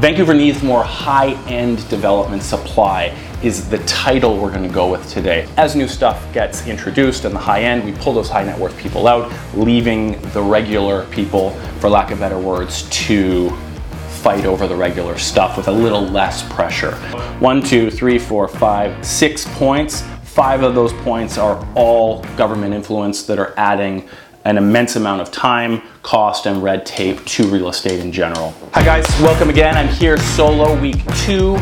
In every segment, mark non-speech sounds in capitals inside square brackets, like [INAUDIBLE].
Vancouver needs more high-end development supply is the title we're going to go with today. As new stuff gets introduced in the high end, we pull those high net worth people out, leaving the regular people, for lack of better words, to fight over the regular stuff with a little less pressure. One, two, three, four, five, six points. Five of those points are all government influence that are adding an immense amount of time, cost, and red tape to real estate in general. Hi guys, welcome again. I'm here solo week two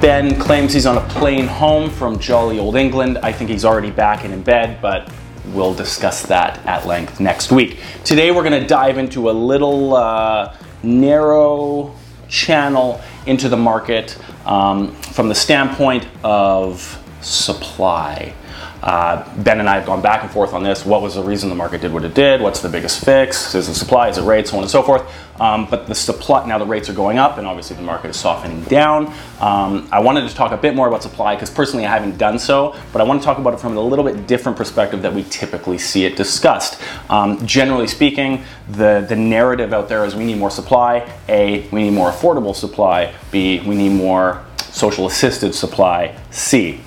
Ben claims he's on a plane home from jolly old England. I think he's already back and in bed, but we'll discuss that at length next week. Today we're going to dive into a little uh, narrow channel into the market um, from the standpoint of supply. Uh, ben and I have gone back and forth on this. What was the reason the market did what it did? What's the biggest fix? Is it supply? Is it rates? So on and so forth. Um, but the supply now the rates are going up, and obviously the market is softening down. Um, I wanted to talk a bit more about supply because personally I haven't done so, but I want to talk about it from a little bit different perspective that we typically see it discussed. Um, generally speaking, the the narrative out there is we need more supply. A, we need more affordable supply. B, we need more social assisted supply. C,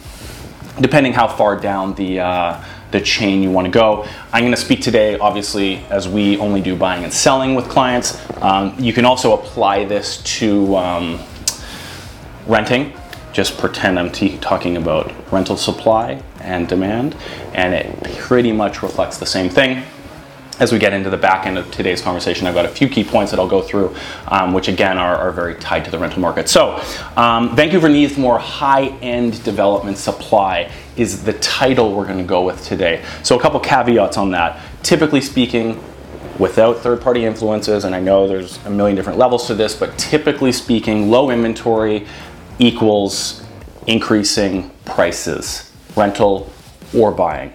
depending how far down the uh, the chain you want to go. I'm going to speak today, obviously, as we only do buying and selling with clients. Um, you can also apply this to um, renting. Just pretend I'm t- talking about rental supply and demand, and it pretty much reflects the same thing as we get into the back end of today's conversation, I've got a few key points that I'll go through, um, which again are, are, very tied to the rental market. So, um, Vancouver needs more high end development supply, is the title we're going to go with today. So, a couple caveats on that. Typically speaking, without third party influences, and I know there's a million different levels to this, but typically speaking, low inventory equals increasing prices, rental or buying.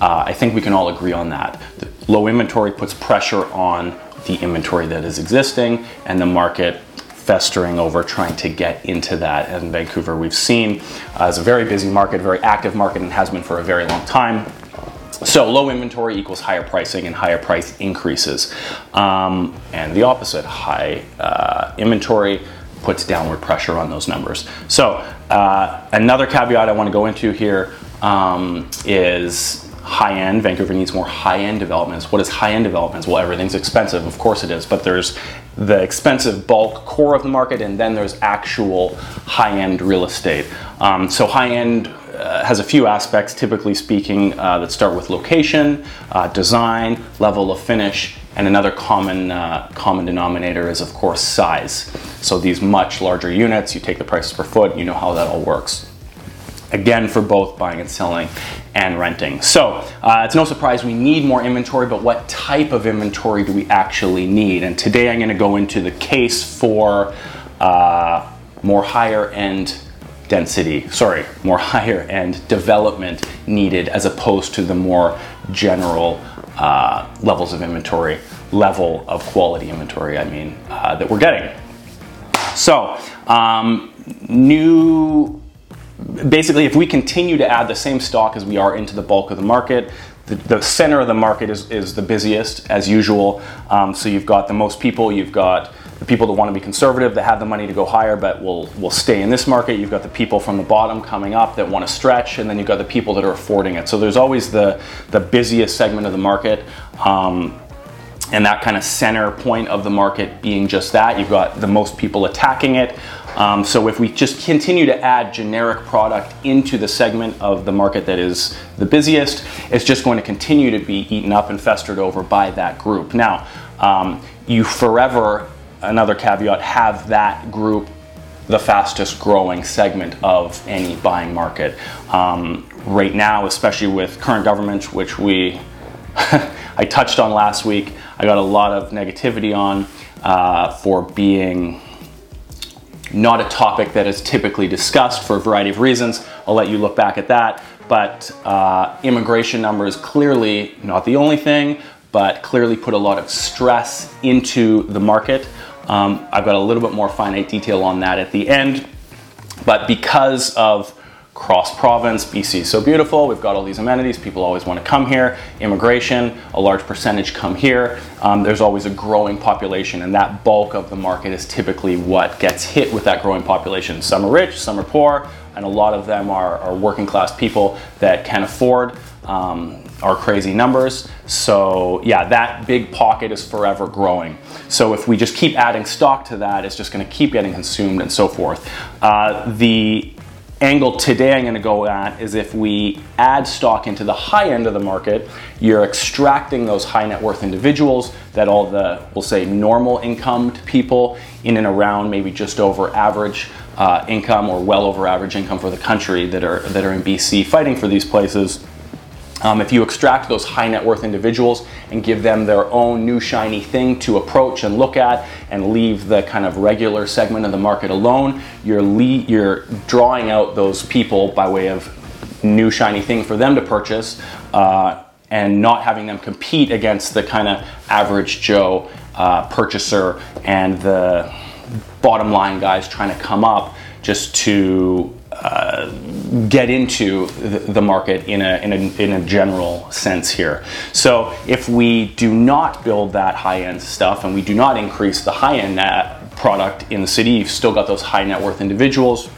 Uh, I think we can all agree on that. The low inventory puts pressure on the inventory that is existing and the market festering over trying to get into that. And Vancouver, we've seen uh, it's a very busy market, very active market, and has been for a very long time. So low inventory equals higher pricing and higher price increases. Um, and the opposite, high uh, inventory puts downward pressure on those numbers. So uh, another caveat I want to go into here um, is high end. Vancouver needs more high end developments. What is high end developments? Well, everything's expensive, of course it is, but there's the expensive bulk core of the market, and then there's actual high end real estate. Um, so, high end uh, has a few aspects, typically speaking, uh, that start with location, uh, design, level of finish, and another common uh, common denominator is, of course, size. So these much larger units, you take the prices per foot, you know how that all works again for both buying and selling and renting. So uh, it's no surprise we need more inventory, but what type of inventory do we actually need? And today I'm going to go into the case for uh, more higher end density, sorry, more [LAUGHS] higher end development needed as opposed to the more general uh, levels of inventory, level of quality inventory, I mean, uh, that we're getting. So, um, new basically, if we continue to add the same stock as we are into the bulk of the market, the, the center of the market is, is the busiest as usual. Um, so you've got the most people, you've got the people that want to be conservative that have the money to go higher but will will stay in this market. You've got the people from the bottom coming up that want to stretch, and then you've got the people that are affording it. So there's always the the busiest segment of the market. Um, and that kind of center point of the market being just that. You've got the most people attacking it. Um, so if we just continue to add generic product into the segment of the market that is the busiest, it's just going to continue to be eaten up and festered over by that group. Now, um, you forever, another caveat, have that group the fastest growing segment of any buying market. Um, right now, especially with current government, which we [LAUGHS] I touched on last week, I got a lot of negativity on uh, for being not a topic that is typically discussed for a variety of reasons. I'll let you look back at that. But uh, immigration numbers clearly not the only thing, but clearly put a lot of stress into the market. Um, I've got a little bit more finite detail on that at the end. But because of cross province. BC is so beautiful. We've got all these amenities. People always want to come here. Immigration, a large percentage come here. Um, there's always a growing population, and that bulk of the market is typically what gets hit with that growing population. Some are rich, some are poor, and a lot of them are, are working class people that can afford um, our crazy numbers. So yeah, that big pocket is forever growing. So if we just keep adding stock to that, it's just going to keep getting consumed and so forth. Uh, the angle today I'm going to go at is if we add stock into the high end of the market, you're extracting those high net worth individuals that all the, we'll say, normal income people in and around maybe just over average uh, income or well over average income for the country that are, that are in BC fighting for these places um, if you extract those high net worth individuals and give them their own new shiny thing to approach and look at and leave the kind of regular segment of the market alone, you're, le- you're drawing out those people by way of new shiny thing for them to purchase uh, and not having them compete against the kind of average Joe uh, purchaser and the bottom line guys trying to come up just to uh, get into the, market in a, in, a, in a general sense here. So if we do not build that high end stuff and we do not increase the high end product in the city, you've still got those high net worth individuals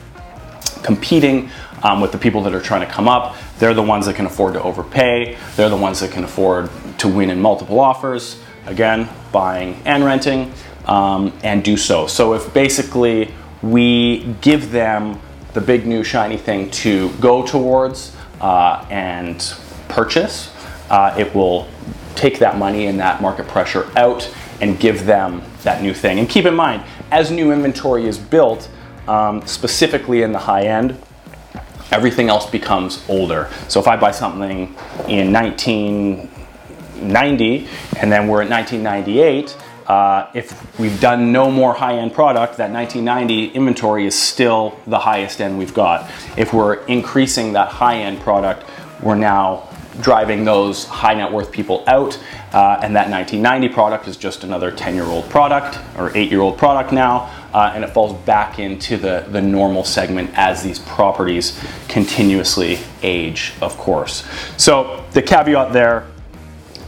competing um, with the people that are trying to come up. They're the ones that can afford to overpay. They're the ones that can afford to win in multiple offers. Again, buying and renting, um, and do so. So if basically we give them the big new shiny thing to go towards uh, and purchase. Uh, it will take that money and that market pressure out and give them that new thing. And keep in mind, as new inventory is built, um, specifically in the high end, everything else becomes older. So if I buy something in 1990 and then we're at 1998, uh, if we've done no more high-end product, that 1990 inventory is still the highest end we've got. If we're increasing that high-end product, we're now driving those high net worth people out, uh, and that 1990 product is just another 10 year old product or 8 year old product now, uh, and it falls back into the, the normal segment as these properties continuously age, of course. So, the caveat there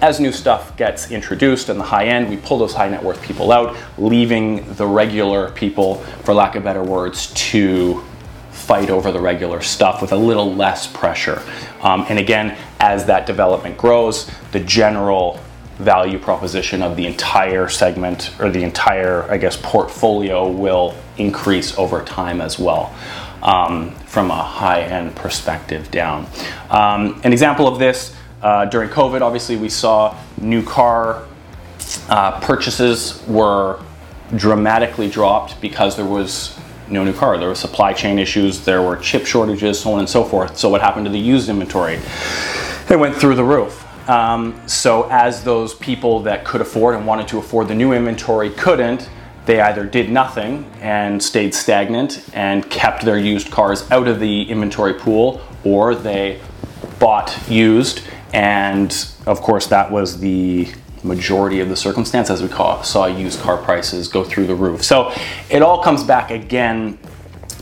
as new stuff gets introduced in the high end, we pull those high net worth people out, leaving the regular people, for lack of better words, to fight over the regular stuff with a little less pressure. Um, and again, as that development grows, the general value proposition of the entire segment or the entire, I guess, portfolio will increase over time as well. Um, from a high end perspective down. Um, an example of this uh, during COVID, obviously, we saw new car uh, purchases were dramatically dropped because there was no new car. There were supply chain issues, there were chip shortages, so on and so forth. So, what happened to the used inventory? It went through the roof. Um, so, as those people that could afford and wanted to afford the new inventory couldn't, they either did nothing and stayed stagnant and kept their used cars out of the inventory pool, or they bought used and of course, that was the majority of the circumstance as we saw used car prices go through the roof. So it all comes back again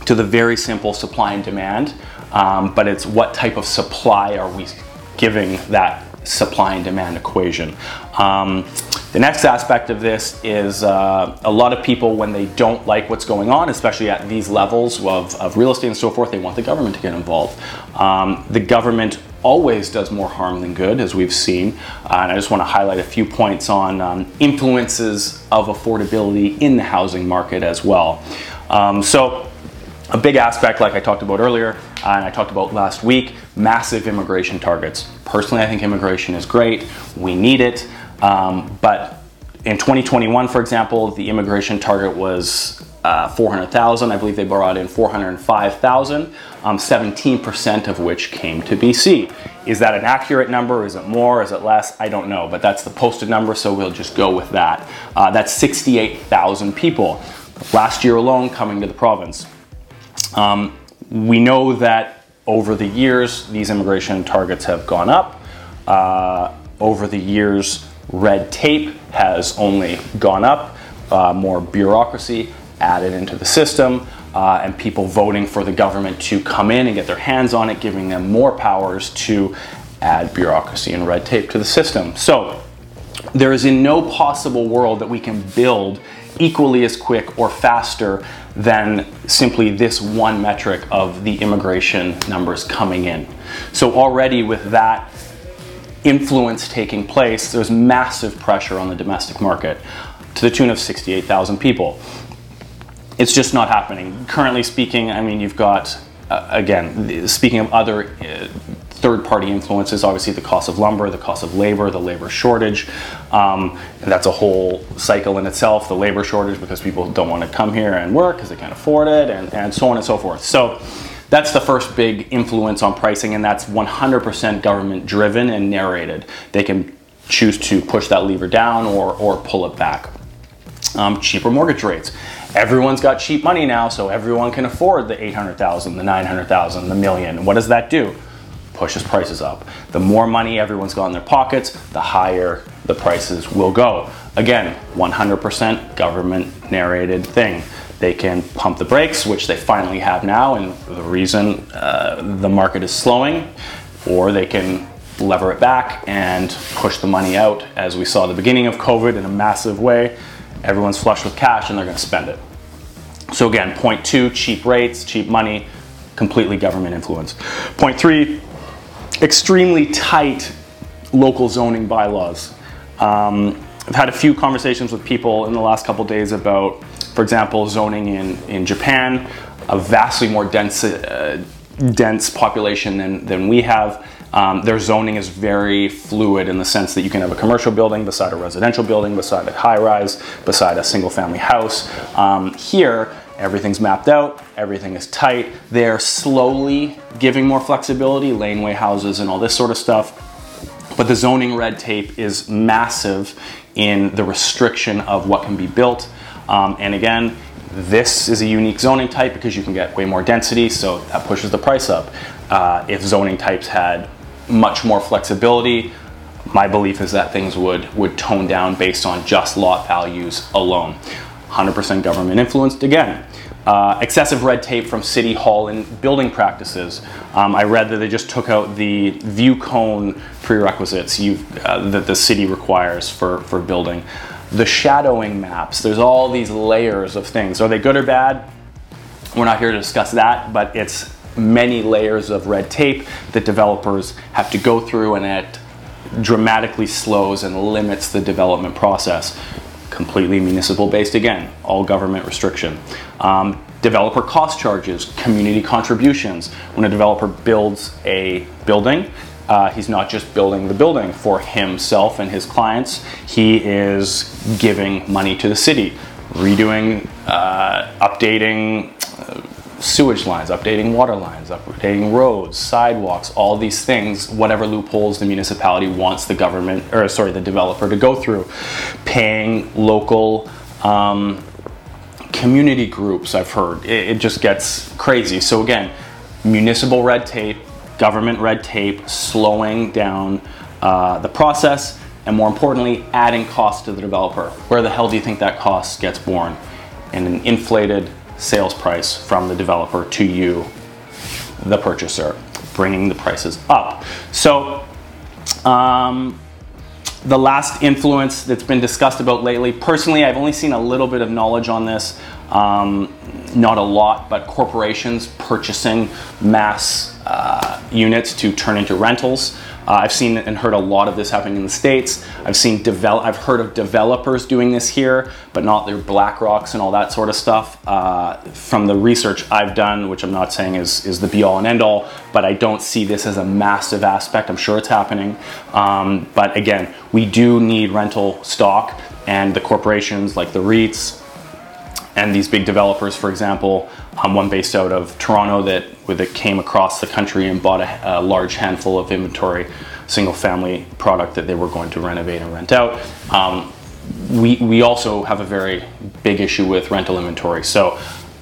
to the very simple supply and demand, um, but it's what type of supply are we giving that supply and demand equation. Um, the next aspect of this is uh, a lot of people, when they don't like what's going on, especially at these levels of, of real estate and so forth, they want the government to get involved. Um, the government always does more harm than good, as we've seen. Uh, and I just want to highlight a few points on um, influences of affordability in the housing market as well. Um, so, a big aspect, like I talked about earlier, uh, and I talked about last week, massive immigration targets. Personally, I think immigration is great. We need it. Um, but in 2021, for example, the immigration target was uh, 400,000. I believe they brought in 405,000, um, 17% of which came to BC. Is that an accurate number? Is it more? Is it less? I don't know, but that's the posted number, so we'll just go with that. Uh, that's 68,000 people last year alone coming to the province. Um, we know that over the years, these immigration targets have gone up. Uh, over the years, red tape has only gone up, uh, more bureaucracy added into the system uh, and people voting for the government to come in and get their hands on it, giving them more powers to add bureaucracy and red tape to the system. So there is in no possible world that we can build equally as quick or faster than simply this one metric of the immigration numbers coming in. So already with that influence taking place, there's massive pressure on the domestic market to the tune of 68,000 people. It's just not happening. Currently speaking, I mean, you've got, uh, again, speaking of other uh, third party influences, obviously the cost of lumber, the cost of labor, the labor shortage. Um, that's a whole cycle in itself, the labor shortage because people don't want to come here and work because they can't afford it, and, and so on and so forth. So that's the first big influence on pricing, and that's 100% government driven and narrated. They can choose to push that lever down or, or pull it back. Um, cheaper mortgage rates. Everyone's got cheap money now, so everyone can afford the 800,000, the 900,000, the million. What does that do? pushes prices up. The more money everyone's got in their pockets, the higher the prices will go. Again, 100% government narrated thing. They can pump the brakes, which they finally have now, and the reason uh, the market is slowing, or they can lever it back and push the money out, as we saw the beginning of COVID in a massive way. Everyone's flush with cash and they're going to spend it. So, again, point two cheap rates, cheap money, completely government influence. Point three extremely tight local zoning bylaws. Um, I've had a few conversations with people in the last couple days about, for example, zoning in, in Japan, a vastly more dense, uh, dense population than, than we have. Um, their zoning is very fluid in the sense that you can have a commercial building beside a residential building, beside a high rise, beside a single family house. Um, here, Everything's mapped out, everything is tight. They're slowly giving more flexibility, laneway houses and all this sort of stuff. But the zoning red tape is massive in the restriction of what can be built. Um, and again, this is a unique zoning type because you can get way more density, so that pushes the price up. Uh, if zoning types had much more flexibility, my belief is that things would, would tone down based on just lot values alone. 100% government influenced again. Uh, excessive red tape from City Hall and building practices. Um, I read that they just took out the view cone prerequisites uh, that the city requires for, for building. The shadowing maps, there's all these layers of things. Are they good or bad? We're not here to discuss that, but it's many layers of red tape that developers have to go through, and it dramatically slows and limits the development process completely municipal based again, all government restriction. Um, developer cost charges, community contributions. When a developer builds a building, uh, he's not just building the building for himself and his clients, he is giving money to the city, redoing, uh, updating sewage lines, updating water lines, updating roads, sidewalks, all these things, whatever loopholes the municipality wants the government, or sorry, the developer to go through. Paying local um, community groups, I've heard. It, it just gets crazy. So, again, municipal red tape, government red tape, slowing down uh, the process, and more importantly, adding cost to the developer. Where the hell do you think that cost gets borne? In an inflated sales price from the developer to you, the purchaser, bringing the prices up. So, um, the last influence that's been discussed about lately, personally, I've only seen a little bit of knowledge on this, um, not a lot, but corporations purchasing mass uh, units to turn into rentals. Uh, I've seen and heard a lot of this happening in the states. I've seen develop. I've heard of developers doing this here, but not their BlackRocks and all that sort of stuff. Uh, from the research I've done, which I'm not saying is is the be all and end all, but I don't see this as a massive aspect. I'm sure it's happening, um, but again, we do need rental stock, and the corporations like the REITs and these big developers, for example, um, one based out of Toronto that came across the country and bought a, a, large handful of inventory, single family product that they were going to renovate and rent out. Um, we, we also have a very big issue with rental inventory. So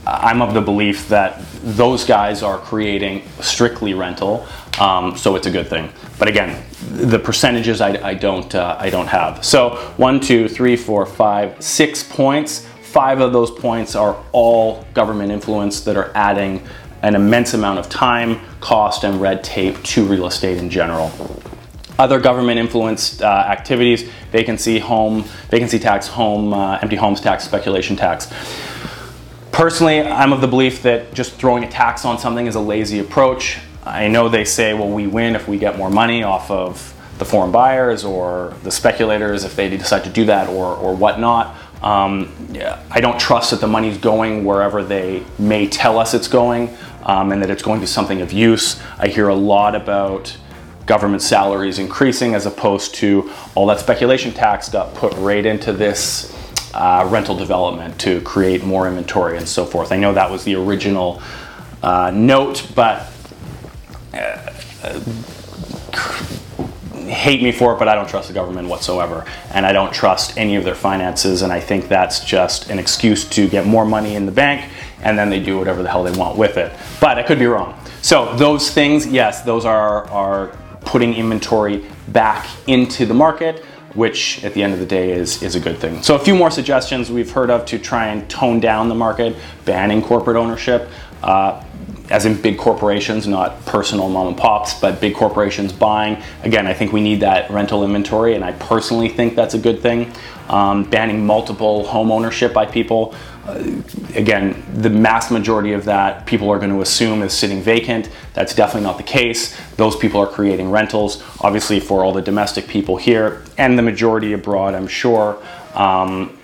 I'm of the belief that those guys are creating strictly rental, um, so it's a good thing. But again, the percentages I, I don't uh, I don't have. So one, two, three, four, five, six points five of those points are all government influence that are adding an immense amount of time, cost, and red tape to real estate in general. Other government influenced uh, activities, vacancy, home, vacancy tax, home, uh, empty homes tax, speculation tax. Personally, I'm of the belief that just throwing a tax on something is a lazy approach. I know they say, well, we win if we get more money off of the foreign buyers or the speculators if they decide to do that or, or whatnot. Um, I don't trust that the money's going wherever they may tell us it's going um, and that it's going to something of use. I hear a lot about government salaries increasing as opposed to all that speculation tax got put right into this uh, rental development to create more inventory and so forth. I know that was the original uh, note, but uh, hate me for it, but I don't trust the government whatsoever. And I don't trust any of their finances. And I think that's just an excuse to get more money in the bank and then they do whatever the hell they want with it. But I could be wrong. So those things, yes, those are, are putting inventory back into the market which at the end of the day is, is a good thing. So a few more suggestions we've heard of to try and tone down the market, banning corporate ownership. Uh, as in big corporations, not personal mom and pops, but big corporations buying. Again, I think we need that rental inventory, and I personally think that's a good thing. Um, banning multiple home ownership by people. Uh, again, the mass majority of that people are going to assume is sitting vacant. That's definitely not the case. Those people are creating rentals, obviously, for all the domestic people here and the majority abroad, I'm sure. Um,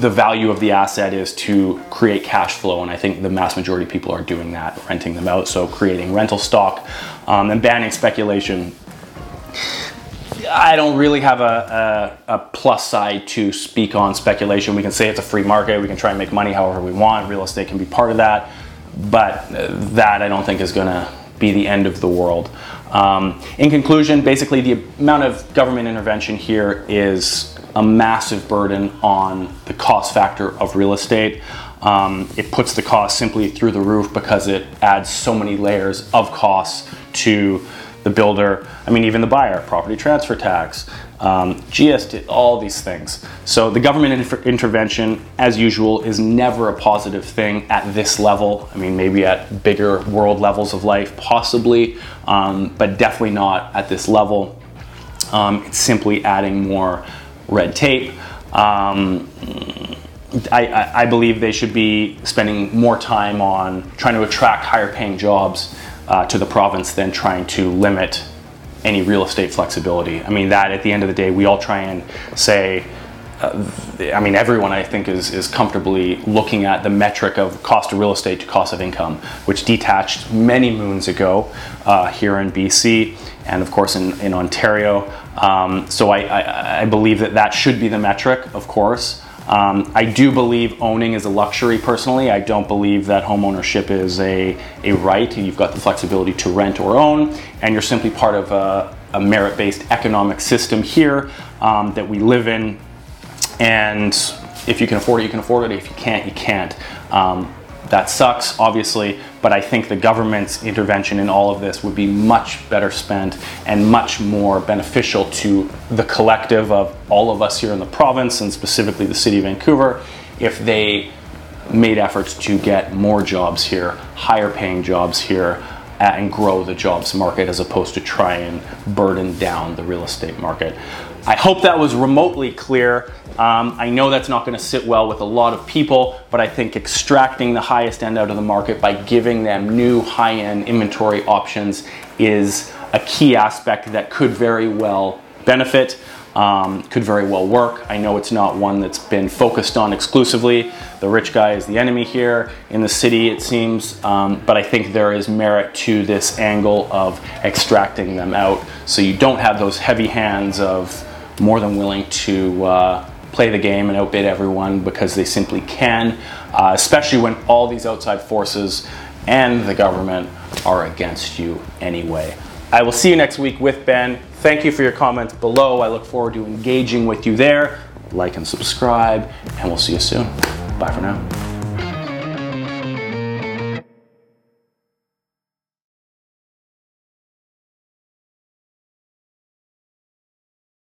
the value of the asset is to create cash flow, and I think the mass majority of people are doing that, renting them out. So creating rental stock um, and banning speculation. I don't really have a, a, a, plus side to speak on speculation. We can say it's a free market. We can try and make money however we want. Real estate can be part of that, but that I don't think is going to be the end of the world. Um, in conclusion, basically, the amount of government intervention here is a massive burden on the cost factor of real estate. Um, it puts the cost simply through the roof because it adds so many layers of costs to the builder. I mean, even the buyer, property transfer tax, um, GST, all these things. So the government inter- intervention, as usual, is never a positive thing at this level. I mean, maybe at bigger world levels of life, possibly, um, but definitely not at this level. Um, it's simply adding more red tape. Um, I, I, believe they should be spending more time on trying to attract higher paying jobs uh, to the province than trying to limit any real estate flexibility. I mean, that at the end of the day, we all try and say, uh, I mean, everyone I think is, is comfortably looking at the metric of cost of real estate to cost of income, which detached many moons ago uh, here in BC and, of course, in, in Ontario. Um, so I, I, I, believe that that should be the metric, of course. Um, I do believe owning is a luxury personally. I don't believe that home ownership is a, a right. You've got the flexibility to rent or own, and you're simply part of a, a merit based economic system here um, that we live in. And if you can afford it, you can afford it. If you can't, you can't. Um, that sucks, obviously, but I think the government's intervention in all of this would be much better spent and much more beneficial to the collective of all of us here in the province and specifically the city of Vancouver if they made efforts to get more jobs here, higher paying jobs here, uh, and grow the jobs market as opposed to try and burden down the real estate market. I hope that was remotely clear. Um, I know that's not going to sit well with a lot of people, but I think extracting the highest end out of the market by giving them new high end inventory options is a key aspect that could very well benefit. Um, could very well work. I know it's not one that's been focused on exclusively. The rich guy is the enemy here in the city, it seems, um, but I think there is merit to this angle of extracting them out so you don't have those heavy hands of more than willing to uh, play the game and outbid everyone because they simply can, uh, especially when all these outside forces and the government are against you anyway. I will see you next week with Ben. Thank you for your comments below. I look forward to engaging with you there. Like and subscribe, and we'll see you soon. Bye for now.